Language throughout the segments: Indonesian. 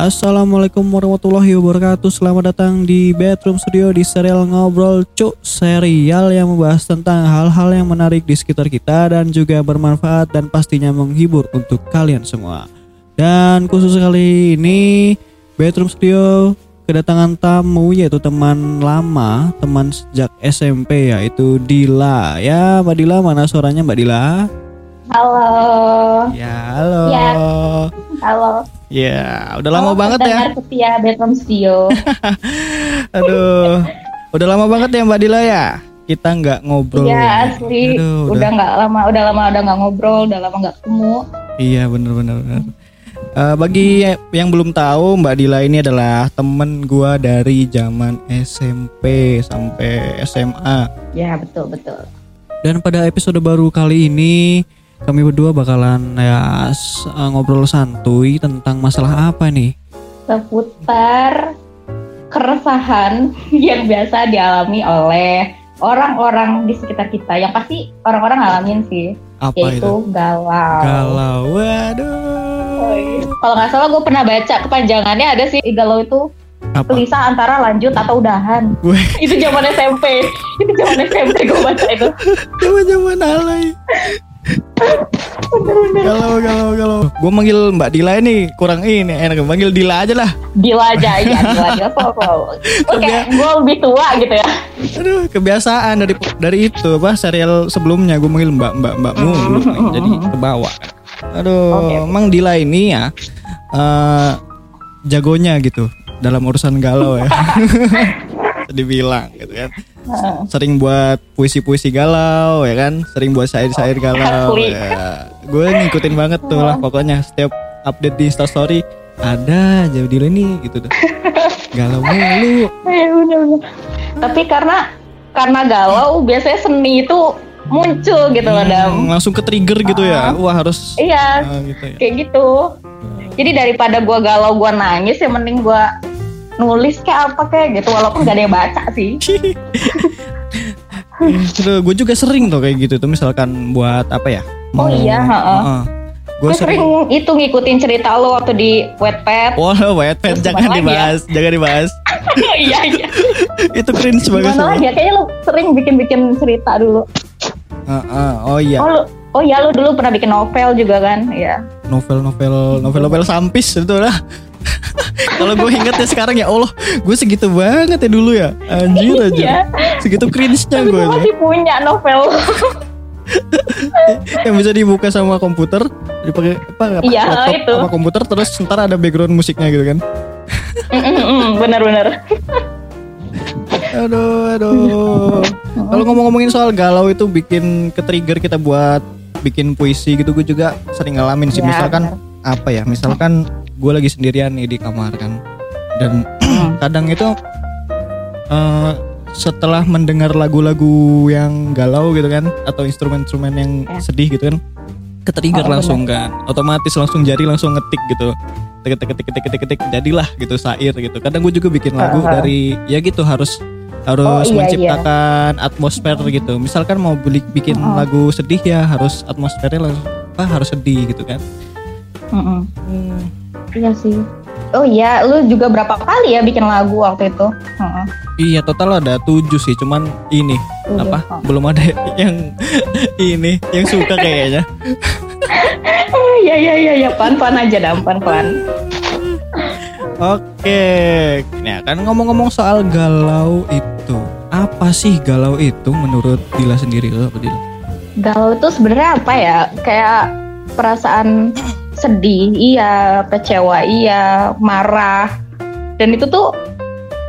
Assalamualaikum warahmatullahi wabarakatuh. Selamat datang di Bedroom Studio di serial Ngobrol Cuk. Serial yang membahas tentang hal-hal yang menarik di sekitar kita Dan juga bermanfaat dan pastinya menghibur untuk kalian semua. Dan khusus kali ini Bedroom Studio kedatangan tamu yaitu teman lama Teman sejak SMP yaitu Dila. Ya Mbak Dila mana suaranya Mbak Dila? Halo. Ya halo Ya. Halo. Ya udah lama Oh, banget ya setia Bedroom Studio. Aduh, udah lama banget ya Mbak Dila ya. Kita nggak ngobrol. Iya asli. Aduh, udah nggak lama, udah lama udah nggak ngobrol, udah lama nggak ketemu. Iya bener bener. bener. Eh, bagi yang belum tahu Mbak Dila ini adalah temen gua dari zaman SMP sampai SMA. Ya betul betul. Dan pada episode baru kali ini kami berdua bakalan ya eh, ngobrol santuy tentang masalah apa nih? Seputar keresahan yang biasa dialami oleh orang-orang di sekitar kita. Yang pasti orang-orang ngalamin sih, Apa yaitu itu? galau. Galau. Waduh. Kalau nggak salah gue pernah baca kepanjangannya ada sih galau itu Apa? gelisah antara lanjut atau udahan. Weh. itu zaman SMP. itu zaman SMP gue baca itu. Zaman-zaman alay. Galau, galau, galau. Gue manggil Mbak Dila ini kurang ini enak. Manggil Dila aja lah. Gila aja ya, aja kok. Oke, gue lebih tua gitu ya. Aduh, kebiasaan dari dari itu apa serial sebelumnya gue manggil Mbak Mbak Mbak mulu, jadi kebawa. Aduh, Oke. emang Dila ini ya eh, jagonya gitu dalam urusan galau ya. Dibilang gitu kan. Sering buat puisi-puisi galau ya kan, sering buat syair-syair galau. Asli. Ya. Gue ngikutin banget tuh lah pokoknya setiap update di Instastory ada aja Dila ini gitu dah. Galau mulu. Bener. Tapi karena karena galau biasanya seni itu muncul gitu loh, Dam. Hmm, langsung ke trigger gitu ya. Wah, harus Iya, ah, gitu ya. kayak gitu. Jadi daripada gua galau gua nangis ya mending gua nulis kayak apa kayak gitu walaupun gak ada yang baca sih. Terus gue juga sering tuh kayak gitu tuh misalkan buat apa ya? Oh iya, heeh. Gue Gue sering itu ngikutin cerita lo waktu di Wattpad. Wah, Wattpad Terus jangan lagi dibahas, jangan dibahas. iya iya. Itu cringe banget. Gimana lagi ya? Kayaknya lo sering bikin-bikin cerita dulu. Heeh, Oh iya, Oh, lu, oh ya lu dulu pernah bikin novel juga kan? Iya. novel-novel novel-novel sampis itu lah. Kalau gue inget ya sekarang ya Allah, gue segitu banget ya dulu ya. Anjir aja. Iya. Segitu cringe-nya gue masih punya novel. Yang bisa dibuka sama komputer, dipakai apa, apa Iya, laptop itu. sama komputer terus ntar ada background musiknya gitu kan. Bener-bener. Aduh, aduh. Kalau ngomong-ngomongin soal galau itu bikin ke trigger kita buat bikin puisi gitu gue juga sering ngalamin sih. Ya, misalkan apa ya? Misalkan gue lagi sendirian nih di kamar kan. Dan kadang itu eh, setelah mendengar lagu-lagu yang galau gitu kan atau instrumen-instrumen yang Ya. sedih gitu kan ke trigger Oh, langsung kan otomatis langsung jari langsung ngetik gitu ketik ketik ketik ketik ketik ketik jadilah gitu syair gitu kadang gue juga bikin lagu Uh-huh. dari ya gitu harus harus Oh, iya, menciptakan atmosfer gitu misalkan mau beli bikin Uh-huh. lagu sedih ya harus atmosfernya langsung apa harus sedih gitu kan Mm-mm. Hmm. Iya sih. Oh iya, lu juga berapa kali ya bikin lagu waktu itu? Heeh. iya total ada tujuh sih cuman ini Tujuh. apa Oh. belum ada yang ini yang suka kayaknya Oh, iya iya iya iya pelan-pelan aja dah, pelan-pelan. Oke, nah kan ngomong-ngomong soal galau itu, apa sih galau itu menurut Dila sendiri lo apa Dila? Galau itu sebenarnya apa ya? Kayak perasaan sedih, iya, kecewa, iya, marah. Dan itu tuh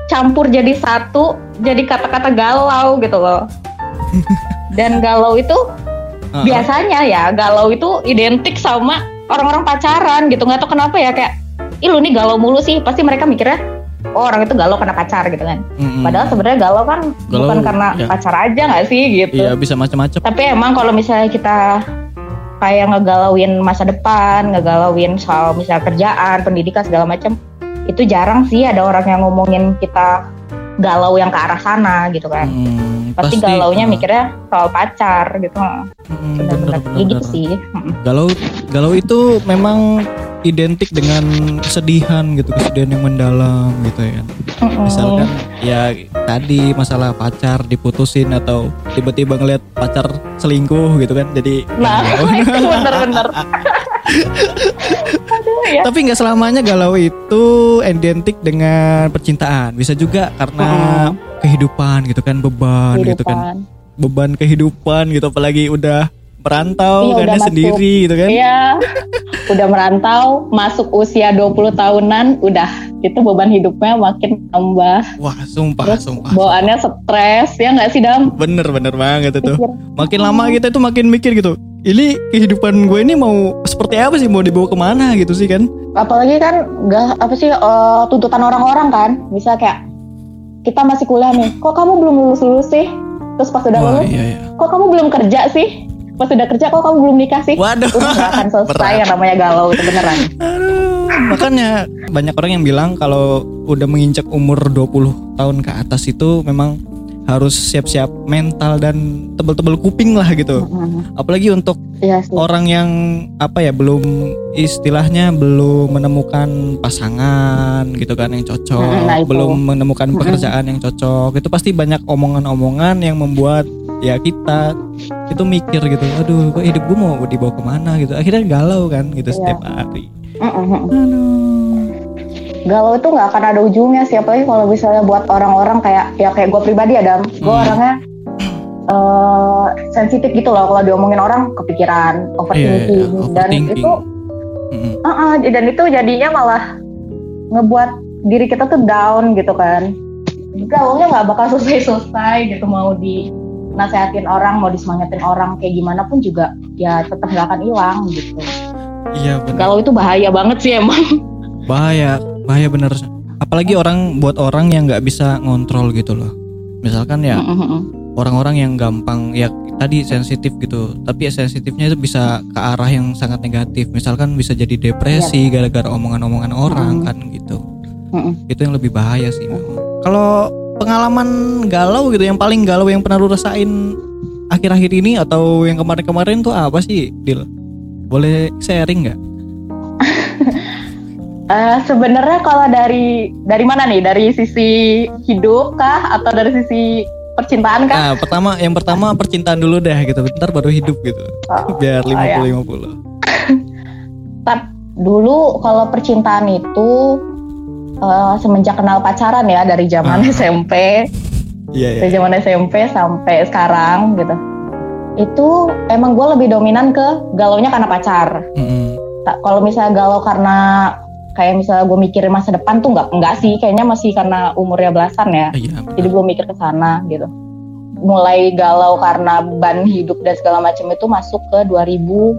campur jadi satu, jadi kata-kata galau gitu loh. Dan galau itu Ah, biasanya ya galau itu identik sama orang-orang pacaran gitu nggak tahu kenapa ya kayak ih lu nih galau mulu sih pasti mereka mikirnya oh orang itu galau karena pacar gitu kan mm-mm. padahal sebenarnya galau kan Galau, bukan karena ya. pacar aja nggak sih gitu iya bisa macam-macam. tapi emang kalau misalnya kita kayak ngegalauin masa depan ngegalauin soal misalnya kerjaan pendidikan segala macam itu jarang sih ada orang yang ngomongin kita galau yang ke arah sana gitu kan. Mm, pasti, galaunya ah, mikirnya soal pacar gitu. Mm, benar-benar gitu sih. Mm-mm. Galau galau itu memang identik dengan kesedihan gitu, kesedihan yang mendalam gitu ya. Mm-mm. Misalkan ya tadi masalah pacar diputusin atau tiba-tiba ngeliat pacar selingkuh gitu kan. Jadi Nah, itu bener-bener. Ya. Tapi nggak selamanya galau itu identik dengan percintaan. Bisa juga karena kehidupan gitu kan, beban gitu kan. Kehidupan. Beban kehidupan gitu apalagi udah merantau Iya, udah ya masuk. sendiri gitu kan. Iya. Udah merantau, masuk usia 20 tahunan, udah itu beban hidupnya makin tambah. Wah, sumpah, Terus sumpah. bawaannya stres, ya nggak sih Dam? Bener bener banget itu. Pikir, Makin lama kita itu makin mikir gitu. Ini kehidupan gue ini mau seperti apa sih? Mau dibawa ke mana gitu sih kan? apalagi kan nggak apa sih eh, tuntutan orang-orang kan, bisa kayak kita masih kuliah nih, kok kamu belum lulus lulus sih? Terus pas udah Wah lulus, iya iya. kok kamu belum kerja sih? Pas udah kerja kok kamu belum nikah sih? Waduh. Udah nggak akan selesai Berat. yang namanya galau itu beneran. Aduh, makanya banyak orang yang bilang kalau udah menginjak umur 20 tahun ke atas itu memang harus siap-siap mental dan tebel-tebel kuping lah gitu. Apalagi untuk sih. orang yang apa ya belum istilahnya belum menemukan pasangan gitu kan yang cocok, nah itu. belum menemukan pekerjaan yang cocok. Itu pasti banyak omongan-omongan yang membuat ya kita itu mikir gitu. Aduh, kok hidup gue mau dibawa ke mana gitu. Akhirnya galau kan gitu Iya. setiap hari. Aduh. galau itu nggak akan ada ujungnya sih apalagi kalau misalnya buat orang-orang kayak ya kayak gue pribadi Adam gue Hmm. orangnya eh, sensitif gitu loh kalau diomongin orang kepikiran overthinking Iya, dan overthinking. itu Mm-mm. uh, uh, dan itu jadinya malah ngebuat diri kita tuh down gitu kan gaulnya nggak bakal selesai-selesai gitu mau di nasehatin orang mau disemangatin orang kayak gimana pun juga ya tetap nggak akan hilang gitu Iya benar. galau itu bahaya banget sih emang Bahaya, bahaya bener. Apalagi orang buat orang yang nggak bisa ngontrol gitu loh. Misalkan ya orang-orang yang gampang ya tadi sensitif gitu, tapi ya sensitifnya itu bisa ke arah yang sangat negatif. Misalkan bisa jadi depresi gara-gara omongan-omongan orang Mm. kan gitu. Mm-mm. Itu yang lebih bahaya sih. memang. Kalau pengalaman galau gitu, yang paling galau yang pernah lu rasain akhir-akhir ini atau yang kemarin-kemarin tuh apa sih, Dil? Boleh sharing nggak? Eh, sebenarnya kalau dari dari mana nih? Dari sisi hidup kah atau dari sisi percintaan kah? Nah, pertama yang pertama percintaan dulu deh gitu. Bentar baru hidup gitu. Oh, Biar oh, ya. 50-50. Tap, dulu kalau percintaan itu eh, semenjak kenal pacaran ya dari zaman Ah. SMP, Iya, iya. dari zaman SMP sampai sekarang gitu. Itu emang gue lebih dominan ke galaunya karena pacar. Tak- Kalau misalnya galau karena kayak misalnya gue mikirin masa depan tuh nggak nggak sih, kayaknya masih karena umurnya belasan ya. Iya. jadi gue mikir ke sana gitu mulai galau karena ban hidup dan segala macam itu masuk ke 2018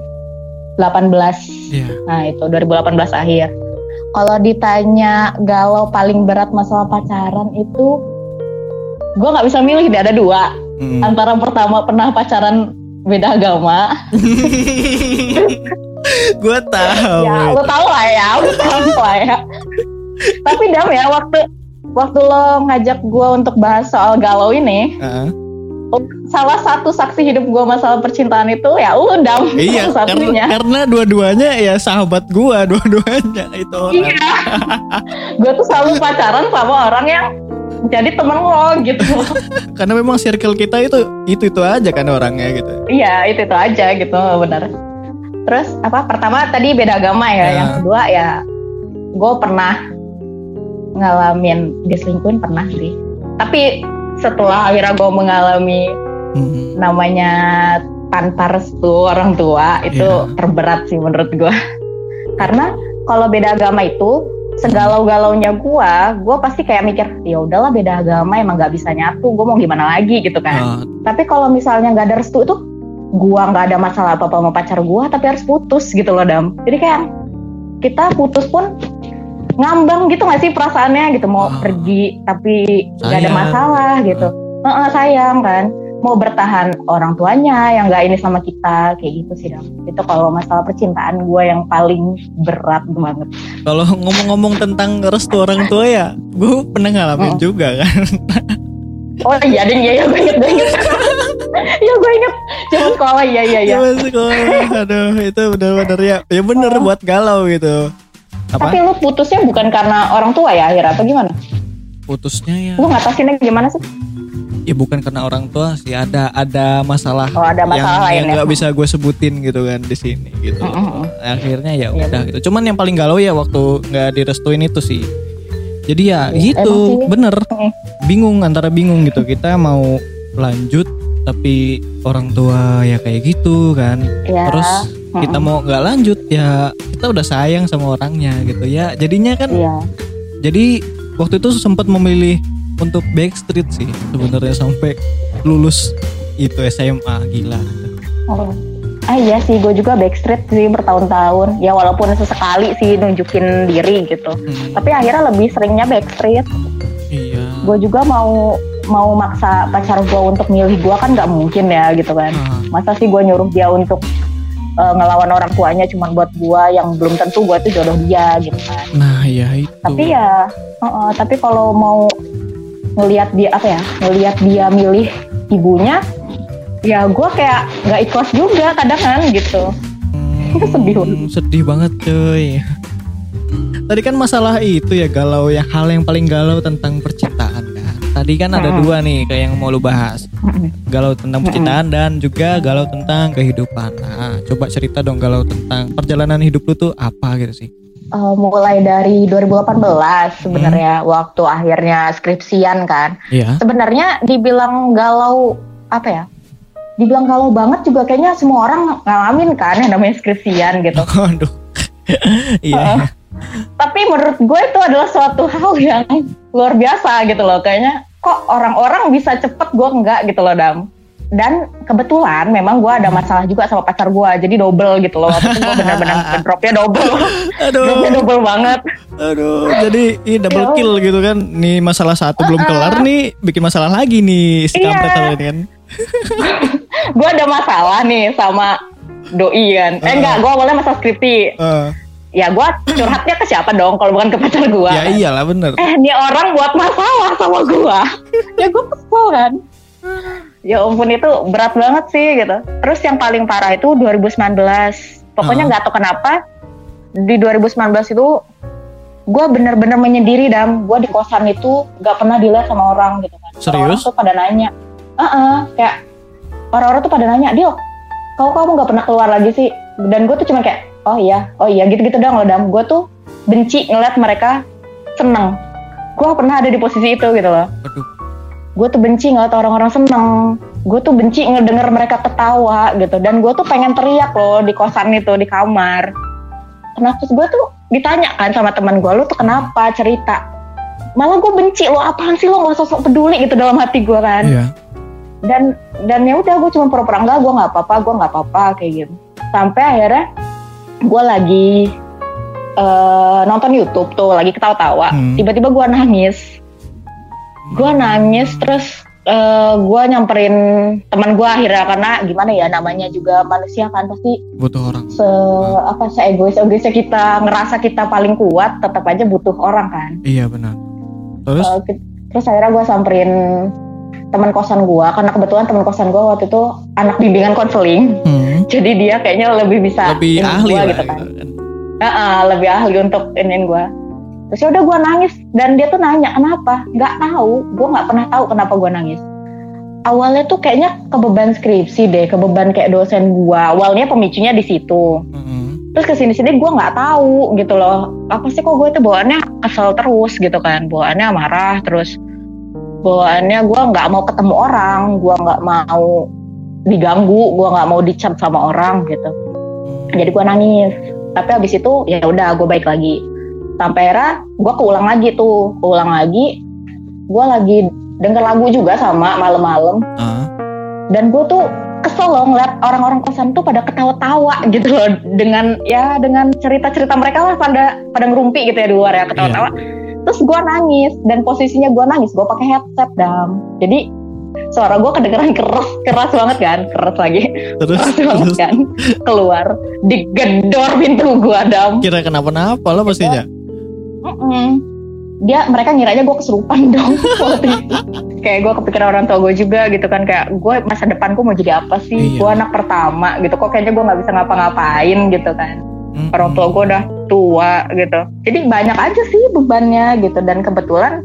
Iya. nah itu 2018 akhir kalau ditanya galau paling berat masalah pacaran itu gue nggak bisa milih deh ada dua Mm. antara pertama pernah pacaran beda agama Gue tahu. ya lo tau lah ya lo tau lah ya tapi dam ya waktu waktu lo ngajak gue untuk bahas soal galau ini Heeh. Salah satu saksi hidup gue masalah percintaan itu ya lu dam Iya, karena, karena dua-duanya ya sahabat gua, dua-duanya itu orang. iya gue tuh selalu pacaran sama orang yang jadi temen lo gitu Karena memang circle kita itu itu itu aja kan orangnya gitu. iya itu itu aja gitu bener terus apa pertama tadi beda agama ya Ya. yang kedua ya gue pernah ngalamin diselingkuhin pernah sih tapi setelah akhirnya gue mengalami Mm. namanya tanpa restu orang tua itu Iya. terberat sih menurut gua karena kalau beda agama itu segalau-galaunya gua gua pasti kayak mikir ya udahlah beda agama emang nggak bisa nyatu gua mau gimana lagi gitu kan Ah, tapi kalau misalnya nggak ada restu itu gua nggak ada masalah apa apa sama pacar gua tapi harus putus gitu loh dam jadi kayak kita putus pun ngambang gitu nggak sih perasaannya gitu mau Ah. pergi tapi nggak ada masalah gitu Heeh, sayang kan mau bertahan orang tuanya yang nggak ini sama kita kayak gitu sih dam itu kalau masalah percintaan gue yang paling berat banget Kalau ngomong-ngomong tentang restu orang tua ya, gue pernah ngalamin Oh. juga kan. oh iya ding iya iya gue inget gue inget ya gue inget zaman sekolah iya iya iya Zaman sekolah. Aduh, itu benar-benar ya. Ya bener buat galau gitu. Apa? tapi lu putusnya bukan karena orang tua ya akhirnya atau gimana Putusnya ya. lu ngatasinnya gimana sih Ya bukan karena orang tua sih. Ada ada masalah. Oh, ada masalah yang, lain yang ya. nggak bisa gue sebutin gitu kan di sini gitu. Mm-mm. Akhirnya ya Iya. udah gitu. Cuman yang paling galau ya waktu nggak direstuin itu sih. Jadi ya Iya, gitu, bener. Mm. Bingung antara bingung gitu. Kita mau lanjut tapi orang tua ya kayak gitu kan. ya Terus kita mau nggak lanjut ya kita udah sayang sama orangnya gitu ya. Jadinya kan iya jadi waktu itu sempat memilih untuk backstreet sih sebenarnya sampai lulus itu SMA gila. Oh. Ah iya sih, gue juga backstreet sih bertahun-tahun. Ya walaupun sesekali sih nunjukin diri gitu. Hmm, Tapi akhirnya lebih seringnya backstreet. iya. Gue juga mau mau maksa pacar gue untuk milih gue kan nggak mungkin ya gitu kan. Ah, Masa sih gue nyuruh dia untuk eh, ngelawan orang tuanya cuma buat gue yang belum tentu gue tuh jodoh dia gitu kan. nah ya itu. Tapi ya, uh-uh, tapi kalau mau ngelihat dia apa ya, ngelihat dia milih ibunya, ya gue kayak nggak ikhlas juga kadang kan gitu. Hmm, sedih banget. sedih banget cuy. Tadi kan masalah itu ya galau yang hal yang paling galau tentang percintaan. Tadi kan ada Hmm. dua nih kayak yang mau lu bahas. Galau tentang percintaan dan juga galau tentang kehidupan. Nah, coba cerita dong galau tentang perjalanan hidup lu tuh apa gitu sih? Eh, mulai dari 2018 sebenarnya waktu akhirnya skripsian kan. Iya. Sebenarnya dibilang galau apa ya? Dibilang galau banget juga kayaknya semua orang ngalamin kan yang namanya skripsian gitu. Aduh. iya. Tapi menurut gue itu adalah suatu hal yang luar biasa gitu loh. Kayaknya kok orang-orang bisa cepet gue enggak gitu loh Dam. Dan kebetulan memang gue ada masalah juga sama pacar gue. Jadi double gitu loh. Waktu itu gue benar-benar dropnya double. Aduh. dropnya double banget. Aduh, jadi ini double kill gitu kan. Nih masalah satu belum kelar nih, bikin masalah lagi nih si Iya. kampret ini kan. gue ada masalah nih sama doi kan. Eh Uh. enggak, gue awalnya masalah skripsi. Eh, Ya gue curhatnya ke siapa dong kalau bukan ke pacar gue. ya iyalah bener. eh ini orang buat masalah sama gua ya gua kesel kan ya ampun itu berat banget sih gitu terus yang paling parah itu 2019 pokoknya Ah. nggak tahu kenapa di 2019 itu gua bener-bener menyendiri dam gua di kosan itu nggak pernah dilihat sama orang gitu kan Serius? orang tuh pada nanya Heeh, kayak orang-orang tuh pada nanya Dil kau kamu nggak pernah keluar lagi sih dan gue tuh cuma kayak oh iya oh iya gitu-gitu dong loh dam. Gue tuh benci ngeliat mereka seneng. Gue pernah ada di posisi itu gitu loh. Aduh. gue tuh benci ngeliat orang-orang seneng. Gue tuh benci ngedenger mereka ketawa gitu. Dan gue tuh pengen teriak loh di kosan itu di kamar. Kenapa terus gue tuh ditanya kan sama teman gue lu tuh kenapa cerita? Malah gue benci lo apaan sih lo nggak sosok peduli? gitu dalam hati gue kan. Iya. dan dan ya udah gue cuma pura-pura enggak gue nggak apa-apa gue nggak apa-apa kayak gitu. Sampai akhirnya gue lagi eh, nonton YouTube tuh lagi ketawa-tawa Hmm. tiba-tiba gue nangis gue nangis terus eh, gue nyamperin teman gue akhirnya karena gimana ya namanya juga manusia kan pasti Butuh orang. se apa se egois egoisnya kita ngerasa kita paling kuat tetap aja butuh orang kan Iya benar. Terus? Ke- terus akhirnya gue samperin teman kosan gue karena kebetulan teman kosan gue waktu itu anak bimbingan konseling. Hmm, jadi dia kayaknya lebih bisa lebih ahli gua lah gitu kan. gitu kan. Heeh, lebih ahli untuk iniin gue terus ya udah gue nangis dan dia tuh nanya kenapa? Nggak tahu gue nggak pernah tahu kenapa gue nangis. Awalnya tuh kayaknya kebeban skripsi deh kebeban kayak dosen gue awalnya pemicunya di situ. Mm-mm. terus ke sini sini gue nggak tahu gitu loh apa sih kok gue itu bawaannya kesel terus? gitu kan. Bawaannya marah terus bawaannya gue nggak mau ketemu orang gue nggak mau diganggu gue nggak mau dicap sama orang gitu. Jadi gue nangis. Tapi habis itu ya udah gue baik lagi. Sampai era gue keulang lagi tuh. Keulang lagi gue lagi denger lagu juga sama malam-malam. Ah, dan gue tuh kesel loh ngeliat orang-orang kosan tuh pada ketawa-tawa gitu loh. Dengan ya dengan cerita-cerita mereka lah pada pada ngerumpi gitu ya di luar ya ketawa-tawa terus gue nangis dan posisinya gue nangis gue pakai headset dam. Jadi suara gue kedengeran keras keras banget kan? Keras lagi. Terus, keras banget terus? kan? Keluar digedor pintu gue dam. Kira kenapa-napa lo pastinya. Mm-mm. dia mereka ngiranya gue kesurupan dong kayak gue kepikiran orang tua gue juga gitu kan kayak gue masa depanku mau jadi apa sih? Iya. gue anak pertama gitu. Kok kayaknya gue nggak bisa ngapa-ngapain gitu kan Mm-mm. orang tua gue udah tua gitu. Jadi banyak aja sih bebannya gitu. Dan kebetulan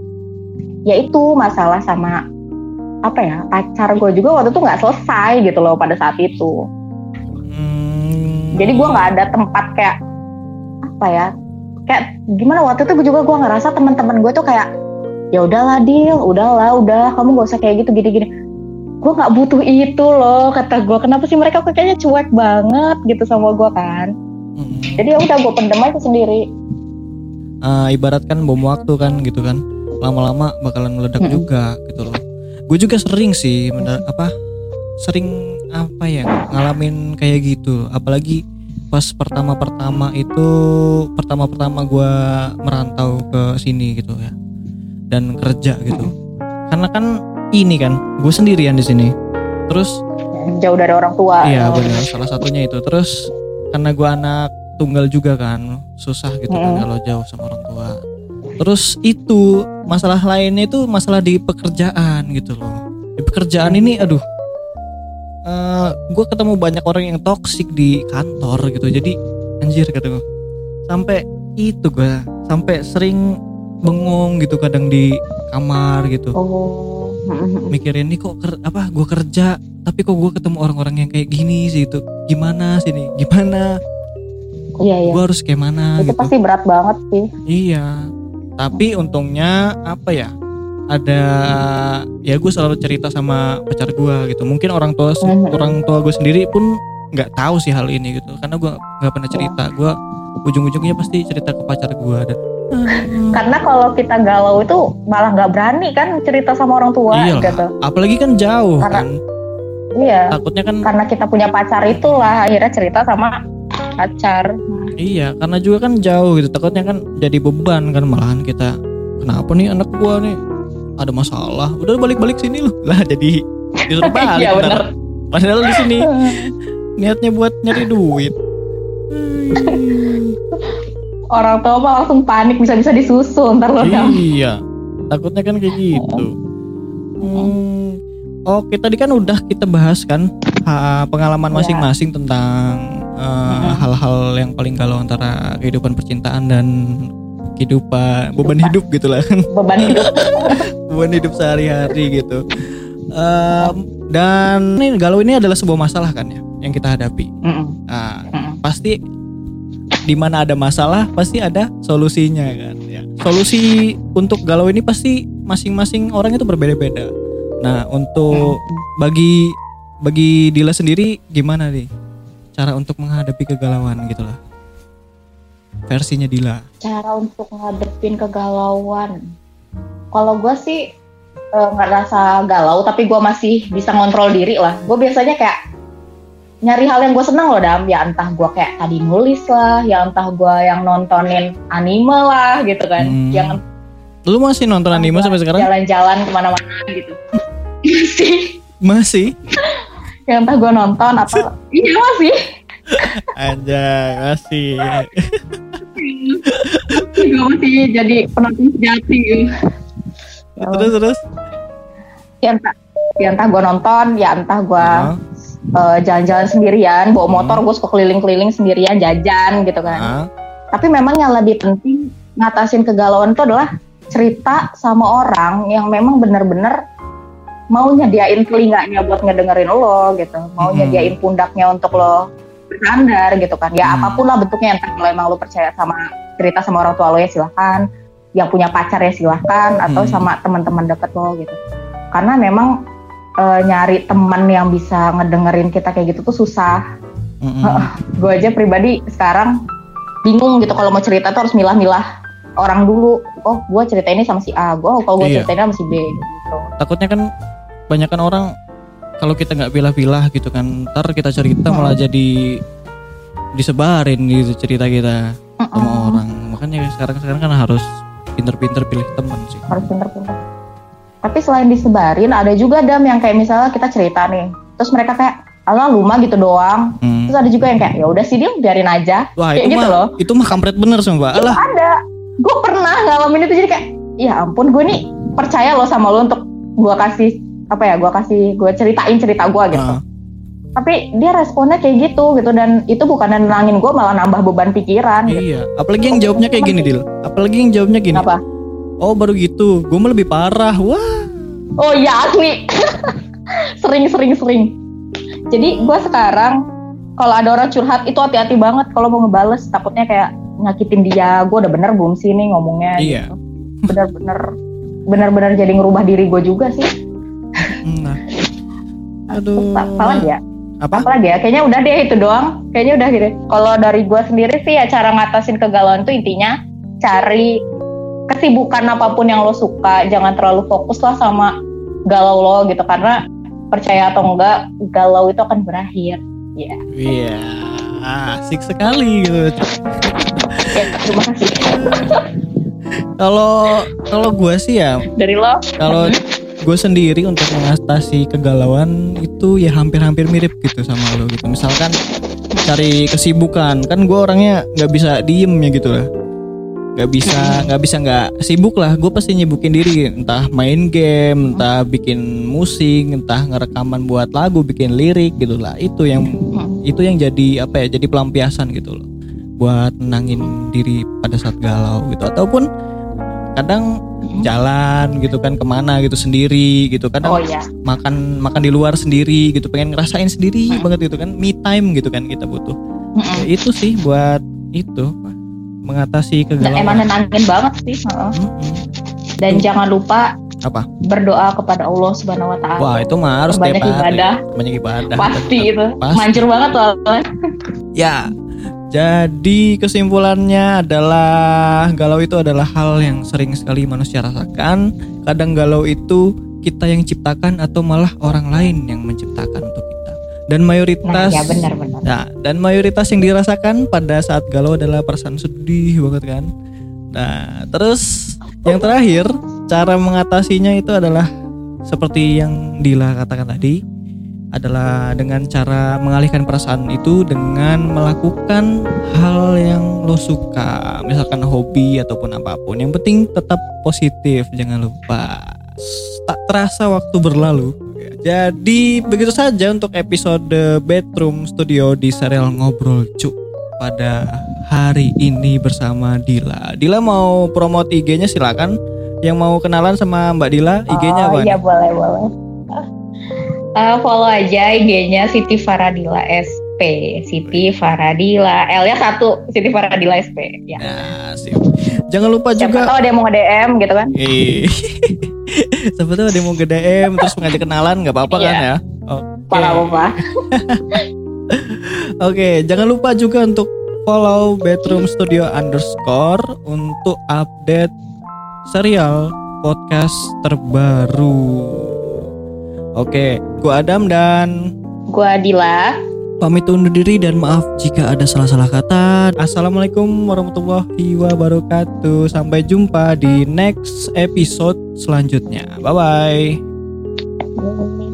ya itu masalah sama apa ya pacar gue juga waktu itu nggak selesai gitu loh pada saat itu. Hmm. jadi gue nggak ada tempat kayak apa ya kayak gimana waktu itu juga gue ngerasa teman-teman gue tuh kayak ya udahlah deal udahlah udah kamu gak usah kayak gitu gini-gini. Gue nggak butuh itu loh kata gue kenapa sih mereka kok kayaknya cuek banget gitu sama gue kan Mm-mm. jadi ya udah gue pendem aja sendiri. Eh, ibaratkan bom waktu kan gitu kan. Lama-lama bakalan meledak Mm-mm. juga gitu loh. Gue juga sering sih menda- apa sering apa ya ngalamin kayak gitu. Apalagi pas pertama-pertama itu pertama-pertama gue merantau ke sini gitu ya. Dan kerja gitu. Karena kan ini kan gue sendirian di sini. Terus jauh dari orang tua. Iya benar salah satunya itu. Terus karena gua anak tunggal juga kan susah gitu kan Mm. kalau jauh sama orang tua. Terus itu masalah lainnya itu masalah di pekerjaan gitu loh. Di pekerjaan ini aduh. Eh gue ketemu banyak orang yang toksik di kantor gitu. Jadi anjir kata gue sampai itu gue sampai sering bengong gitu kadang di kamar gitu. Oh mikirin nih kok ker- apa gue kerja tapi kok gue ketemu orang-orang yang kayak gini sih itu gimana sih nih gimana? Iya iya. Gue harus kayak mana itu gitu. pasti berat banget sih. Iya. Tapi untungnya apa ya ada ya gue selalu cerita sama pacar gue gitu. Mungkin orang tua Mhm. orang tua gue sendiri pun nggak tahu sih hal ini gitu. Karena gue nggak pernah cerita. Gue ujung-ujungnya pasti cerita ke pacar gue dan karena kalau kita galau itu malah nggak berani kan cerita sama orang tua Iyalah. gitu apalagi kan jauh Karena- kan iya takutnya kan karena kita punya pacar itulah akhirnya cerita sama pacar Iya, karena juga kan jauh gitu. Takutnya kan jadi beban kan malahan kita. Kenapa nih anak gua nih ada masalah? Udah balik-balik sini loh. Lah jadi disuruh balik. Iya bener Padahal di sini niatnya buat nyari duit. Orang tua mah langsung panik bisa-bisa disusul ntar lo iya. Takutnya kan kayak gitu. Hmm. Oke, tadi kan udah kita bahas kan ha, pengalaman Iya. masing-masing tentang eh, hal-hal yang paling galau antara kehidupan percintaan dan kehidupan beban hidup gitu lah kan. beban hidup beban hidup sehari-hari gitu. Em, dan ini galau ini adalah sebuah masalah kan ya yang kita hadapi. Mm-mm. Nah, Mm-mm. Pasti di mana ada masalah pasti ada solusinya kan ya. Solusi untuk galau ini pasti masing-masing orang itu berbeda-beda. Nah, untuk bagi bagi Dila sendiri gimana nih cara untuk menghadapi kegalauan gitu lah. Versinya Dila. cara untuk ngadepin kegalauan kalau gue sih eh, nggak rasa galau tapi gue masih bisa ngontrol diri lah gue biasanya kayak nyari hal yang gue senang loh dam ya entah gue kayak tadi nulis lah ya entah gue yang nontonin anime lah gitu kan Hmm. yang Lu masih nonton anime sampai sekarang? jalan-jalan ke mana-mana gitu sih Masih? yang entah gue nonton atau iya masih Anjay, masih. gue masih jadi penonton sejati gitu. terus terus. ya entah ya entah gue nonton ya entah gue Ah, eh, jalan-jalan sendirian bawa motor gue suka keliling-keliling sendirian jajan gitu kan ah. tapi memang yang lebih penting ngatasin kegalauan itu adalah cerita sama orang yang memang bener-bener mau nyediain telinganya buat ngedengerin lo gitu mau Mhm. nyediain pundaknya untuk lo bersandar gitu kan ya Hmm. apa pun lah bentuknya entah kalau emang lo percaya sama cerita sama orang tua lo ya silahkan yang punya pacar ya silahkan atau Hmm. sama teman-teman deket lo gitu karena memang eh, nyari teman yang bisa ngedengerin kita kayak gitu tuh susah Mm-mm. gue aja pribadi sekarang bingung gitu kalau mau cerita tuh harus milah-milah orang dulu oh gue cerita ini sama si A gue kalau gue Iya. cerita ini sama si B gitu Takutnya kan banyakan orang kalau kita nggak pilah-pilah gitu kan, ntar kita cerita malah jadi disebarin gitu cerita kita sama orang. Makanya sekarang sekarang kan harus pinter-pinter pilih teman sih. harus pinter-pinter tapi selain disebarin ada juga dam yang kayak misalnya kita cerita nih terus mereka kayak ala luma gitu doang Hmm. terus ada juga yang kayak ya udah sih dia biarin aja Wah kayak itu gitu mah loh itu mah kampret bener sumpah. Itu Alah. ada gue pernah ngalamin itu jadi kayak ya ampun gue nih percaya loh sama lo untuk gue kasih apa ya gue kasih gue ceritain cerita gue gitu Ah. tapi dia responnya kayak gitu gitu dan itu bukan nenangin gue malah nambah beban pikiran gitu. Iya, apalagi yang jawabnya kayak gini, Dil. Apalagi yang jawabnya gini. Kenapa? Oh, baru gitu. Gue mah lebih parah. Wah. Oh iya asli. sering sering sering. Jadi gue sekarang kalau ada orang curhat itu hati-hati banget kalau mau ngebales takutnya kayak nyakitin dia. Gue udah bener belum sih nih ngomongnya. Iya. Gitu. Bener-bener bener-bener jadi ngerubah diri gue juga sih. Nah. Aduh. Apa lagi ya? Apa? Apa lagi ya? Kayaknya udah deh itu doang. Kayaknya udah gitu. Kalau dari gue sendiri sih ya cara ngatasin kegalauan tuh intinya cari kesibukan apa pun yang lo suka. Jangan terlalu fokus lah sama galau lo gitu karena percaya atau enggak galau itu akan berakhir. Ya, Iya. Asik sekali gitu. ya terima kasih. Kalau kalau gue sih ya, Dari lo? kalau gue sendiri untuk mengatasi kegalauan itu ya hampir-hampir mirip gitu sama lo gitu. Misalkan cari kesibukan, kan gue orangnya nggak bisa diem ya gitu lah. Nggak bisa nggak bisa nggak sibuk lah. Gue pasti nyibukin diri, entah main game, entah bikin musik, entah ngerekaman buat lagu, bikin lirik gitu lah. Itu yang itu yang jadi apa ya? Jadi pelampiasan gitu loh. Buat nenangin diri pada saat galau gitu. Ataupun kadang jalan gitu kan ke mana gitu sendiri gitu kadang Oh iya. makan makan di luar sendiri gitu pengen ngerasain sendiri Hmm. banget gitu kan me time gitu kan kita butuh ya, itu sih buat itu mengatasi emang kegalauan nenangin banget sih. heeh. Mm-mm. Dan jangan lupa apa berdoa kepada Allah Subhanahu Wa Taala. wah itu mah harus Banyak ibadah. banyak ibadah Pasti itu. Pasti. Manjur banget soalnya. ya jadi kesimpulannya adalah galau itu adalah hal yang sering sekali manusia rasakan kadang galau itu kita yang ciptakan atau malah orang lain yang menciptakan untuk kita dan Nah, mayoritas ya benar-benar. Nah, dan mayoritas yang dirasakan pada saat galau adalah perasaan sedih banget kan. Nah, terus yang terakhir, cara mengatasinya itu adalah seperti yang Dila katakan tadi, adalah dengan cara mengalihkan perasaan itu dengan melakukan hal yang lo suka, misalkan hobi ataupun apa pun. Yang penting tetap positif, jangan lupa. Tak terasa waktu berlalu. Jadi begitu saja untuk episode Bedroom Studio di serial Ngobrol Cuk pada hari ini bersama Dila. Dila mau promote IG-nya silakan. Yang mau kenalan sama Mbak Dila, IG-nya oh, apa? Iya nih? boleh boleh. Eh, follow aja IG-nya Siti Faradila SP. Siti Faradila. L-nya satu. Siti Faradila SP. Ya. Nah, sip. Jangan lupa Siapa juga tahu ada yang mau nge-DM gitu kan? Siapa tahu ada yang mau ke DM terus ngajak kenalan nggak apa-apa kan Iya. ya? Oke. Para apa? Oke, jangan lupa juga untuk follow Bedroom Studio underscore untuk update serial podcast terbaru. Oke, gua Adam dan Gua Dila. Pamit undur diri dan maaf jika ada salah-salah kata. Assalamualaikum warahmatullahi wabarakatuh. Sampai jumpa di next episode selanjutnya. Bye bye.